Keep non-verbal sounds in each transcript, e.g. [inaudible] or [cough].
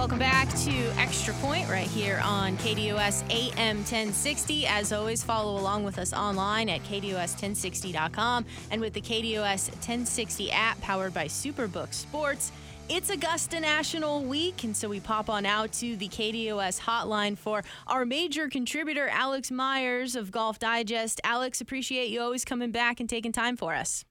Welcome back to Extra Point right here on KDUS AM 1060. As always, follow along with us online at KDOS1060.com and with the KDOS 1060 app powered by Superbook Sports. It's Augusta National Week, and so we pop on out to the KDOS hotline for our major contributor, Alex Myers of Golf Digest. Alex, appreciate you always coming back and taking time for us.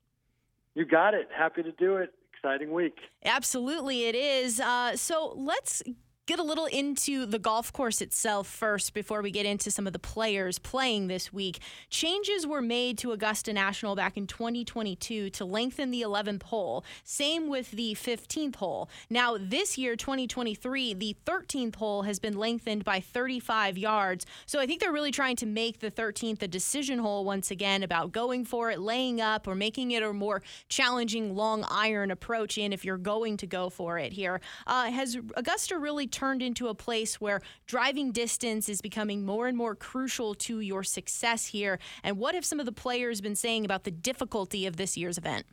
You got it. Happy to do it. Exciting week. Absolutely, it is. Uh, so let's get a little into the golf course itself first before we get into some of the players playing this week. Changes were made to Augusta National back in 2022 to lengthen the 11th hole. Same with the 15th hole. Now, this year, 2023, the 13th hole has been lengthened by 35 yards. So I think they're really trying to make the 13th a decision hole once again about going for it, laying up, or making it a more challenging long iron approach in if you're going to go for it here. Uh, has Augusta really turned into a place where driving distance is becoming more and more crucial to your success here? And what have some of the players been saying about the difficulty of this year's event?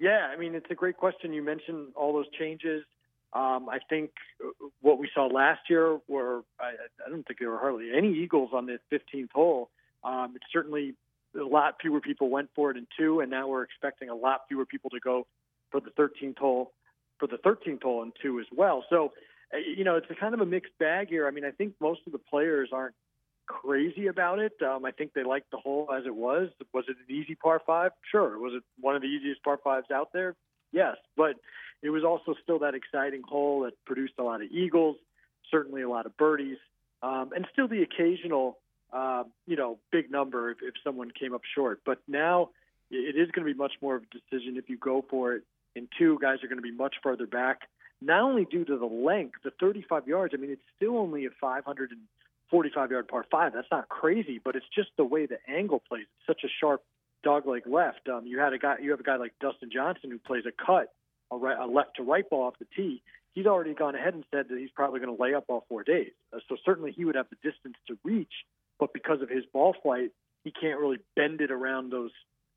Yeah, I mean, it's a great question. You mentioned all those changes. Um, I think what we saw last year were, I, I don't think there were hardly any Eagles on the 15th hole. Um, it's certainly a lot fewer people went for it in two, and now we're expecting a lot fewer people to go for the 13th hole for the 13th hole and two as well. So, uh, you know, it's a kind of a mixed bag here. I mean, I think most of the players aren't crazy about it. Um, I think they liked the hole as it was. Was it an easy par five? Sure. Was it one of the easiest par fives out there? Yes. But it was also still that exciting hole that produced a lot of eagles, certainly a lot of birdies, um, and still the occasional, uh, you know, big number if, if someone came up short. But now it is going to be much more of a decision if you go for it and two guys are going to be much further back. Not only due to the length, the 35 yards. I mean, it's still only a 545 yard par five. That's not crazy, but it's just the way the angle plays. It's such a sharp dogleg left. Um, you had a guy, you have a guy like Dustin Johnson who plays a cut, a, right, a left to right ball off the tee. He's already gone ahead and said that he's probably going to lay up all four days. Uh, so certainly he would have the distance to reach, but because of his ball flight, he can't really bend it around those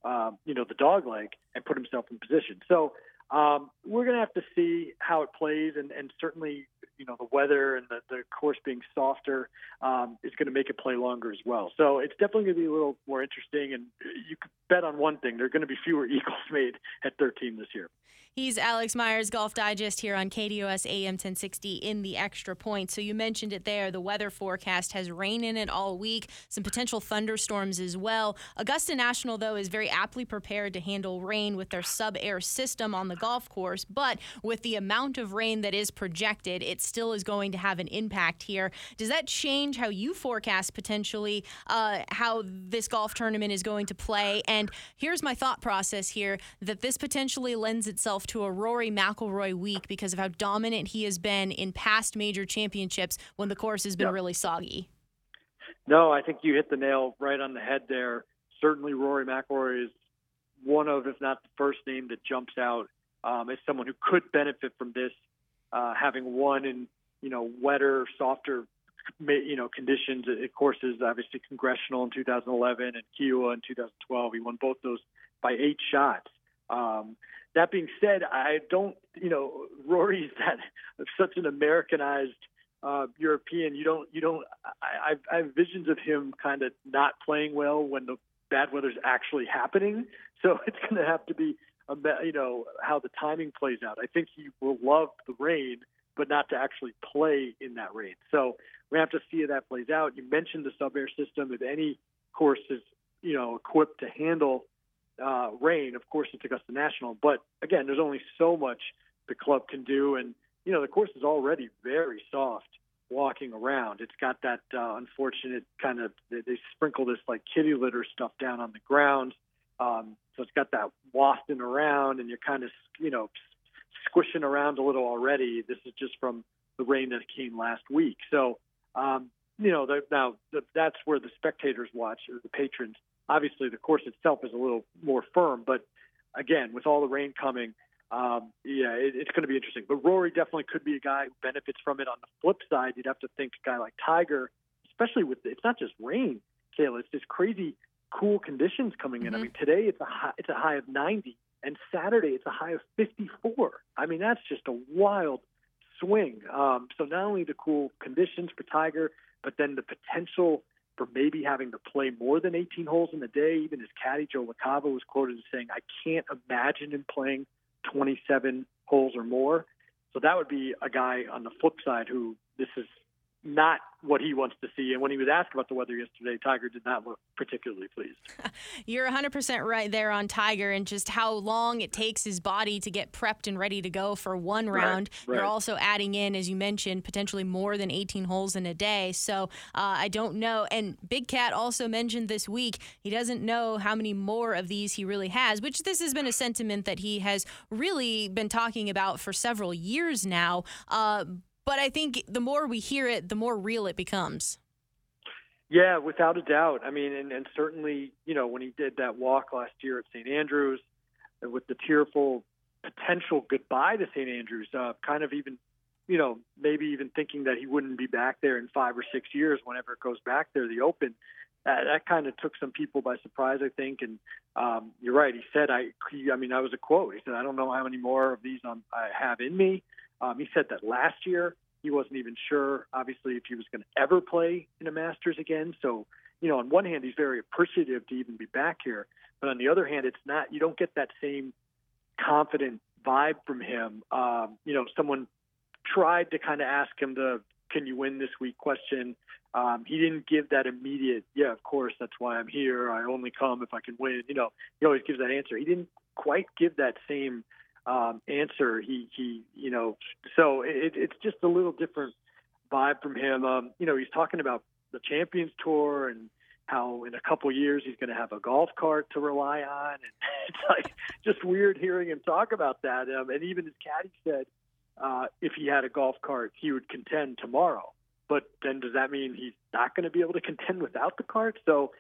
um, you know, the dog leg and put himself in position. So um, we're going to have to see how it plays, and, and certainly, you know, the weather and the, the course being softer um, is going to make it play longer as well. So it's definitely going to be a little more interesting, and you could bet on one thing: there are going to be fewer [laughs] eagles made at 13 this year. He's Alex Myers, Golf Digest here on KDOS AM 1060 in the extra point. So you mentioned it there. The weather forecast has rain in it all week, some potential thunderstorms as well. Augusta National, though, is very aptly prepared to handle rain with their SubAir system on the golf course. But with the amount of rain that is projected, it still is going to have an impact here. Does that change how you forecast potentially uh, how this golf tournament is going to play? And here's my thought process here that this potentially lends itself to a Rory McIlroy week because of how dominant he has been in past major championships when the course has been really soggy. No, I think you hit the nail right on the head there. Certainly, Rory McIlroy is one of, if not the first name that jumps out um, as someone who could benefit from this, uh, having won in you know wetter, softer you know conditions. Of course, is obviously congressional in 2011 and Kiawah in 2012. He won both those by eight shots. Um, that being said, I don't, you know, Rory's [laughs] that such an Americanized uh, European. You don't, you don't. I, I've, I have visions of him kind of not playing well when the bad weather's actually happening. [laughs] So it's going to have to be, you know, how the timing plays out. I think he will love the rain, but not to actually play in that rain. So we have to see how that plays out. You mentioned the SubAir system. If any course is, you know, equipped to handle uh, rain. Of course, it's Augusta National, but again, there's only so much the club can do, and you know the course is already very soft walking around. It's got that uh, unfortunate kind of they, they sprinkle this like kitty litter stuff down on the ground, um, so it's got that wafting around, and you're kind of you know squishing around a little already. This is just from the rain that came last week, so. Um, you know, now that's where the spectators watch, or the patrons Obviously, the course itself is a little more firm, but again, with all the rain coming, um, yeah, it, it's going to be interesting. But Rory definitely could be a guy who benefits from it. On the flip side, you'd have to think a guy like Tiger, especially with it's not just rain, Kayla. It's just crazy cool conditions coming in. Mm-hmm. I mean, today it's a high, it's a high of 90, and Saturday it's a high of 54. I mean, that's just a wild swing. Um, so not only the cool conditions for Tiger, but then the potential for maybe having to play more than 18 holes in a day. Even his caddy Joe LaCava was quoted as saying, "I can't imagine him playing 27 holes or more." So that would be a guy on the flip side who this is not what he wants to see. And when he was asked about the weather yesterday, Tiger did not look particularly pleased. [laughs] You're 100% right there on Tiger and just how long it takes his body to get prepped and ready to go for one round. Right, right. You're also adding in, as you mentioned, potentially more than 18 holes in a day. So uh, I don't know. And Big Cat also mentioned this week he doesn't know how many more of these he really has, which this has been a sentiment that he has really been talking about for several years now. Uh, but I think the more we hear it, the more real it becomes. Yeah, without a doubt. I mean, and, and certainly, you know, when he did that walk last year at St. Andrews uh, with the tearful potential goodbye to St. Andrews, uh, kind of even, you know, maybe even thinking that he wouldn't be back there in five or six years whenever it goes back there, the Open. That, that kind of took some people by surprise, I think. And um, you're right. He said, "I." He, I mean, that was a quote. He said, "I don't know how many more of these on, I have in me." Um, he said that last year he wasn't even sure, obviously, if he was going to ever play in a Masters again. So, you know, on one hand, he's very appreciative to even be back here, but on the other hand, it's not. You don't get that same confident vibe from him. Um, you know, someone tried to kind of ask him the "Can you win this week?" question. Um, he didn't give that immediate, yeah, of course, that's why I'm here. I only come if I can win. You know, he always gives that answer. He didn't quite give that same um, answer. He he you know so it, it's just a little different vibe from him. Um, you know he's talking about the Champions Tour and how in a couple years he's going to have a golf cart to rely on, and [laughs] it's like just weird hearing him talk about that. Um, and even his caddy said uh, if he had a golf cart, he would contend tomorrow. But then does that mean he's not going to be able to contend without the cart? So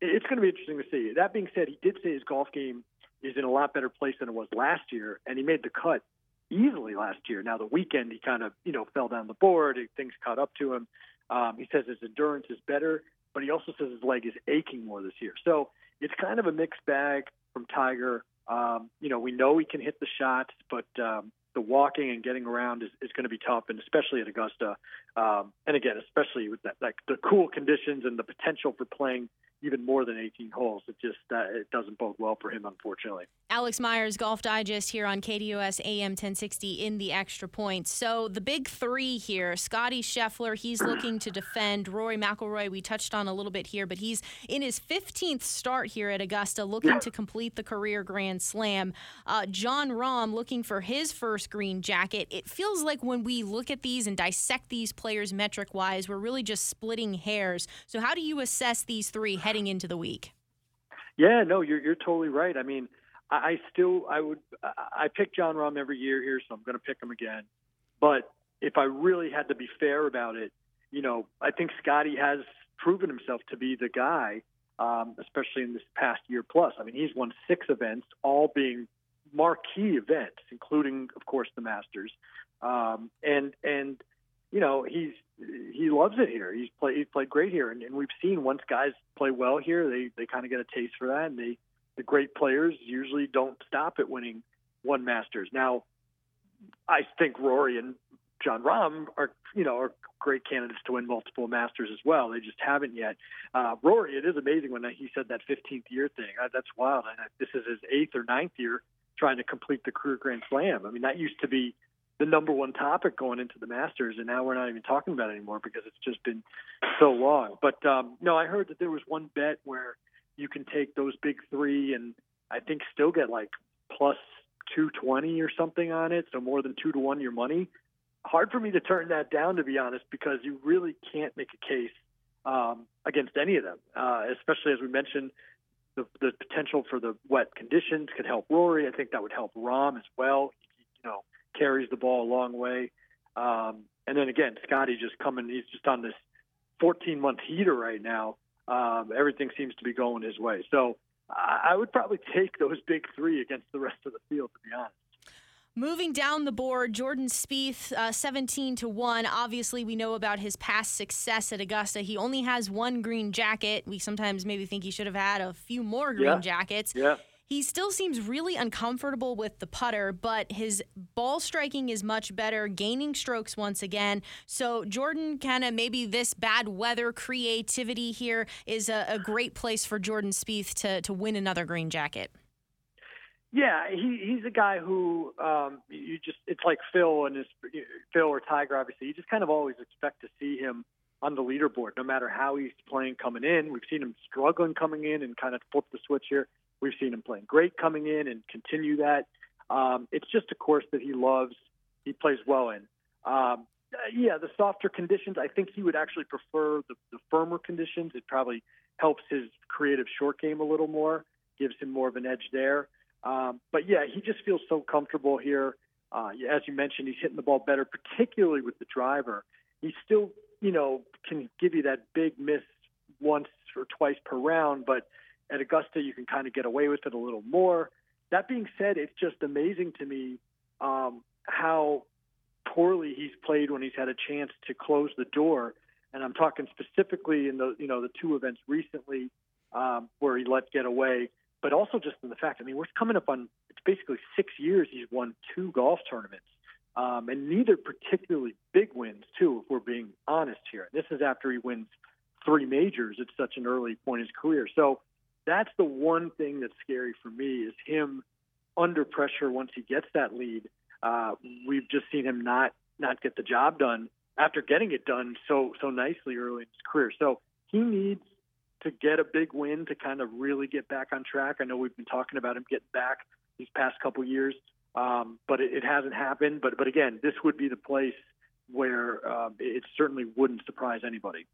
it's going to be interesting to see. That being said, he did say his golf game is in a lot better place than it was last year, and he made the cut easily last year. Now the weekend he kind of you know fell down the board, things caught up to him. Um, he says his endurance is better, but he also says his leg is aching more this year. So it's kind of a mixed bag from Tiger. Um, you know, we know he can hit the shots, but um, the walking and getting around is, is going to be tough, and especially at Augusta. Um, and again, especially with that, like the cool conditions and the potential for playing even more than 18 holes. It just uh, it doesn't bode well for him, unfortunately. Alex Myers, Golf Digest here on KDOS AM 1060 in the extra points. So the big three here: Scottie Scheffler, he's looking to defend. Rory McIlroy, we touched on a little bit here, but he's in his 15th start here at Augusta, looking to complete the career Grand Slam. Uh, Jon Rahm looking for his first green jacket. It feels like when we look at these and dissect these players metric wise, we're really just splitting hairs. So how do you assess these three? heading into the week. Yeah, no, you're you're totally right. I mean, I, I still I would I pick Jon Rahm every year here, so I'm going to pick him again. But if I really had to be fair about it, you know, I think Scottie has proven himself to be the guy, um, especially in this past year plus. I mean, he's won six events, all being marquee events, including, of course, the Masters. Um, and and you know, he's he loves it here. He's played he's played great here, and, and we've seen once guys play well here, they they kind of get a taste for that, and they the great players usually don't stop at winning one Masters. Now, I think Rory and Jon Rahm are you know are great candidates to win multiple Masters as well. They just haven't yet. Uh, Rory, it is amazing when he said that 15th year thing. Uh, that's wild. And this is his eighth or ninth year trying to complete the career Grand Slam. I mean, that used to be the number one topic going into the Masters, and now we're not even talking about it anymore because it's just been so long. But um, no, I heard that there was one bet where you can take those big three and I think still get like plus 220 or something on it, so more than two to one your money. Hard for me to turn that down, to be honest, because you really can't make a case um, against any of them, uh, especially as we mentioned. The, the potential for the wet conditions could help Rory. I think that would help Rahm as well. You know, carries the ball a long way. Um, and then again, Scottie just coming, he's just on this 14 month heater right now. Um, everything seems to be going his way. So I, would probably take those big three against the rest of the field, to be honest. Moving down the board, Jordan Spieth, uh, 17 to 1. Obviously, we know about his past success at Augusta. He only has one green jacket. We sometimes maybe think he should have had a few more green yeah. jackets. Yeah. He still seems really uncomfortable with the putter, but his ball striking is much better, gaining strokes once again. So, Jordan, kind of maybe this bad weather creativity here is a, a great place for Jordan Spieth to, to win another green jacket. Yeah, he he's a guy who um, you just it's like Phil and his Phil or Tiger obviously. You just kind of always expect to see him on the leaderboard, no matter how he's playing coming in. We've seen him struggling coming in and kind of flip the switch here. We've seen him playing great coming in and continue that. Um, it's just a course that he loves. He plays well in. Um, yeah, the softer conditions. I think he would actually prefer the, the firmer conditions. It probably helps his creative short game a little more, gives him more of an edge there. Um, but yeah, he just feels so comfortable here. Uh, as you mentioned, he's hitting the ball better, particularly with the driver. He still, you know, can give you that big miss once or twice per round, but at Augusta, you can kind of get away with it a little more. That being said, it's just amazing to me um, how poorly he's played when he's had a chance to close the door. And I'm talking specifically in the you know the two events recently um, where he let get away but also just in the fact, I mean, we're coming up on it's basically six years he's won two golf tournaments, um, and neither particularly big wins too. If we're being honest here, this is after he wins three majors at such an early point in his career. So that's the one thing that's scary for me is him under pressure once he gets that lead. Uh, we've just seen him not not get the job done after getting it done so so nicely early in his career. So he needs to get a big win to kind of really get back on track. I know we've been talking about him getting back these past couple years, um, but it, it hasn't happened. But but again, this would be the place where uh, it certainly wouldn't surprise anybody.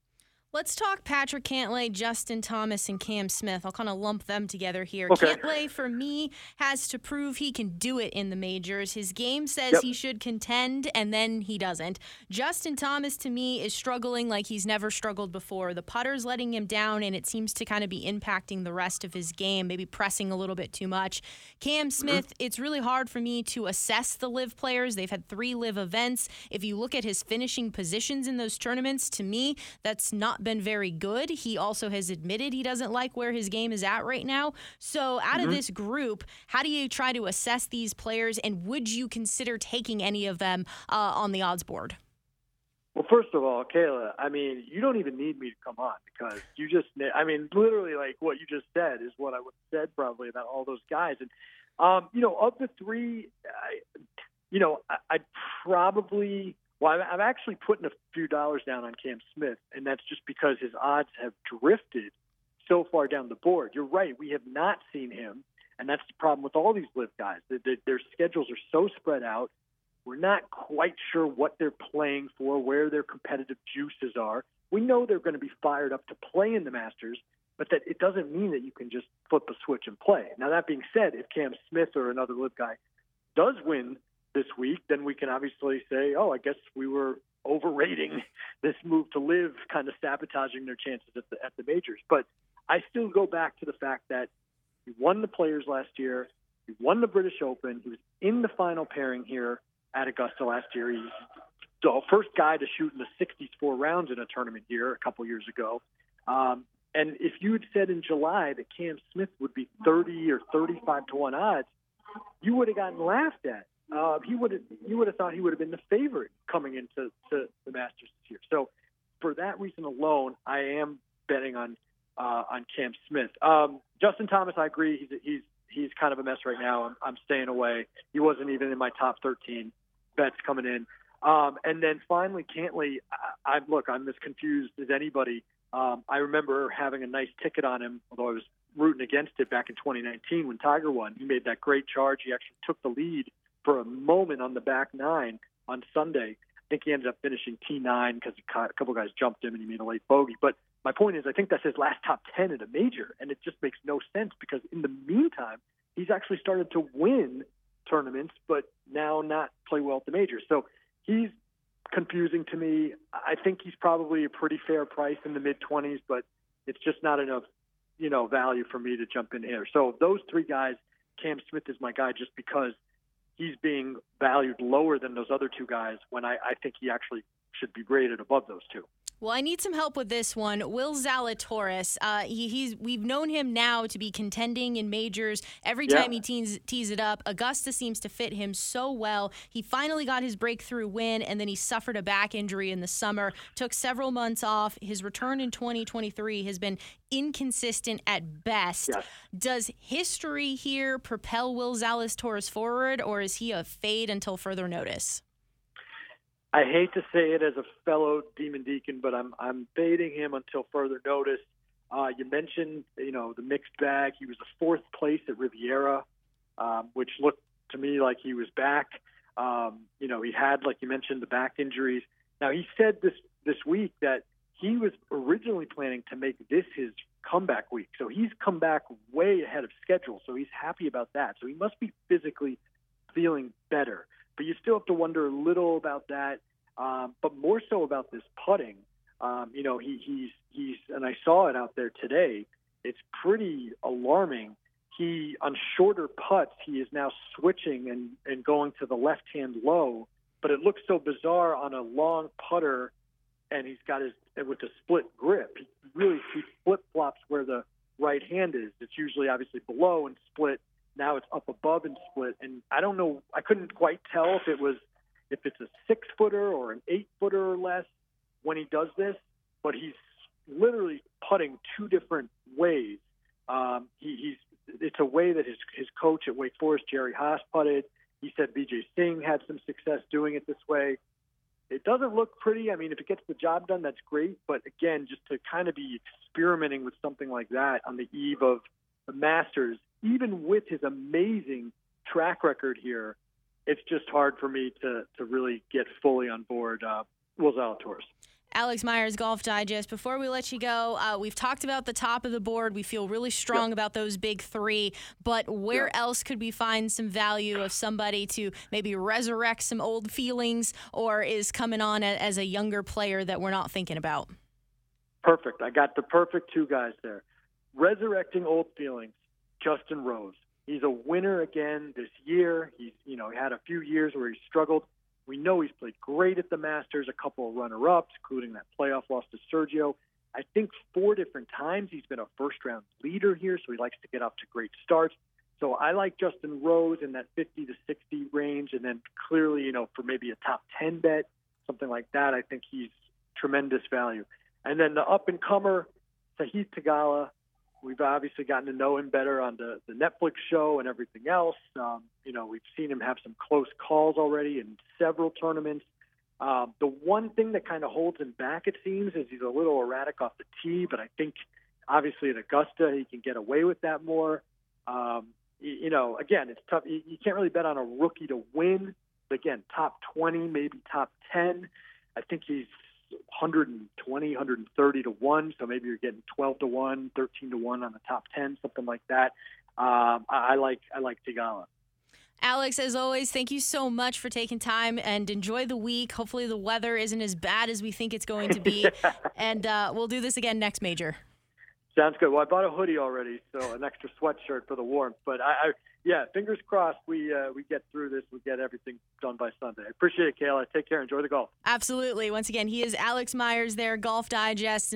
Let's talk Patrick Cantlay, Justin Thomas, and Cam Smith. I'll kind of lump them together here. Okay. Cantlay, for me, has to prove he can do it in the majors. His game says yep. he should contend, and then he doesn't. Justin Thomas, to me, is struggling like he's never struggled before. The putter's letting him down, and it seems to kind of be impacting the rest of his game, maybe pressing a little bit too much. Cam mm-hmm. Smith, mm-hmm. it's really hard for me to assess the LIV players. They've had three LIV events. If you look at his finishing positions in those tournaments, to me, that's not been very good. He also has admitted he doesn't like where his game is at right now. So, out mm-hmm. of this group, how do you try to assess these players, and would you consider taking any of them uh, on the odds board? Well, first of all, Kayla, I mean, you don't even need me to come on because you just, I mean, literally, like what you just said is what I would have said probably about all those guys. And, um, you know, of the three, I, you know, I, I'd probably well, I'm actually putting a few dollars down on Cam Smith, and that's just because his odds have drifted so far down the board. You're right; we have not seen him, and that's the problem with all these LIV guys. Their schedules are so spread out. We're not quite sure what they're playing for, where their competitive juices are. We know they're going to be fired up to play in the Masters, but that it doesn't mean that you can just flip a switch and play. Now, that being said, if Cam Smith or another LIV guy does win this week, then we can obviously say, oh, I guess we were overrating [laughs] this move to LIV, kind of sabotaging their chances at the at the majors. But I still go back to the fact that he won the Players last year, he won the British Open, he was in the final pairing here at Augusta last year. He's the first guy to shoot in the 64 rounds in a tournament here a couple years ago. Um, and if you had said in July that Cam Smith would be 30 or 35 to one odds, you would have gotten laughed at uh, he would you would have thought he would have been the favorite coming into to the Masters this year. So for that reason alone, I am betting on uh, on Cam Smith. Um, Justin Thomas, I agree. He's he's he's kind of a mess right now. I'm, I'm staying away. He wasn't even in my top 13 bets coming in. Um, and then finally, Cantlay. I, I look, I'm as confused as anybody. Um, I remember having a nice ticket on him, although I was rooting against it back in 2019 when Tiger won. He made that great charge. He actually took the lead for a moment on the back nine on Sunday. I think he ended up finishing T9 because a couple guys jumped him and he made a late bogey. But my point is, I think that's his last top 10 at a major, and it just makes no sense because in the meantime, he's actually started to win tournaments, but now not play well at the majors. So he's confusing to me. I think he's probably a pretty fair price in the mid 20s, but it's just not enough, you know, value for me to jump in here. So those three guys, Cam Smith is my guy just because he's being valued lower than those other two guys when I, I think he actually should be rated above those two. Well, I need some help with this one. Will Zalatoris, uh, he, he's we've known him now to be contending in majors every time he tees, tees it up. Augusta seems to fit him so well. He finally got his breakthrough win, and then he suffered a back injury in the summer. Took several months off. His return in 2023 has been inconsistent at best. Yes. Does history here propel Will Zalatoris forward, or is he a fade until further notice? I hate to say it as a fellow Demon Deacon, but I'm I'm baiting him until further notice. Uh, you mentioned, you know, the mixed bag. He was a fourth place at Riviera, um, which looked to me like he was back. Um, you know, he had, like you mentioned, the back injuries. Now he said this this week that he was originally planning to make this his comeback week. So he's come back way ahead of schedule. So he's happy about that. So he must be physically feeling better but you still have to wonder a little about that, um, but more so about this putting. Um, you know, he, he's he's and I saw it out there today. It's pretty alarming. He on shorter putts, he is now switching and and going to the left hand low, but it looks so bizarre on a long putter, and he's got his with a split grip. He really he flip flops where the right hand is. It's usually obviously below and split now it's up above and split. And I don't know, I couldn't quite tell if it was if it's a six footer or an eight footer or less when he does this, but he's literally putting two different ways. Um, he, he's it's a way that his his coach at Wake Forest, Jerry Haas, putted. He said Vijay Singh had some success doing it this way. It doesn't look pretty. I mean, if it gets the job done, that's great. But again, just to kind of be experimenting with something like that on the eve of the Masters even with his amazing track record here, it's just hard for me to to really get fully on board uh, Will Zalatoris. Alex Myers, Golf Digest. Before we let you go, uh, we've talked about the top of the board. We feel really strong yep. about those big three, but where yep. else could we find some value of somebody to maybe resurrect some old feelings or is coming on as a younger player that we're not thinking about? Perfect. I got the perfect two guys there. Resurrecting old feelings. Justin Rose. He's a winner again this year. He's, you know, had a few years where he struggled. We know he's played great at the Masters, a couple of runner-ups, including that playoff loss to Sergio. I think four different times he's been a first-round leader here, so he likes to get off to great starts. So I like Justin Rose in that 50 to 60 range, and then clearly, you know, for maybe a top 10 bet, something like that, I think he's tremendous value. And then the up-and-comer, Sahith Theegala, We've obviously gotten to know him better on the, the Netflix show and everything else. Um, you know, we've seen him have some close calls already in several tournaments. Um, the one thing that kind of holds him back, it seems, is he's a little erratic off the tee. But I think, obviously, at Augusta, he can get away with that more. Um, you, you know, again, it's tough. You, you can't really bet on a rookie to win. But again, top 20, maybe top 10. I think he's 120, 130 to 1. So maybe you're getting 12 to 1, 13 to 1 on the top 10, something like that. Um, I, I like I like Theegala. Alex, as always, thank you so much for taking time and enjoy the week. Hopefully, the weather isn't as bad as we think it's going to be. [laughs] and uh, we'll do this again next major. Sounds good. Well, I bought a hoodie already, so an extra sweatshirt for the warmth. But I, I yeah, fingers crossed we uh, we get through this. We get everything done by Sunday. Appreciate it, Kayla. Take care. Enjoy the golf. Absolutely. Once again, he is Alex Myers there, Golf Digest.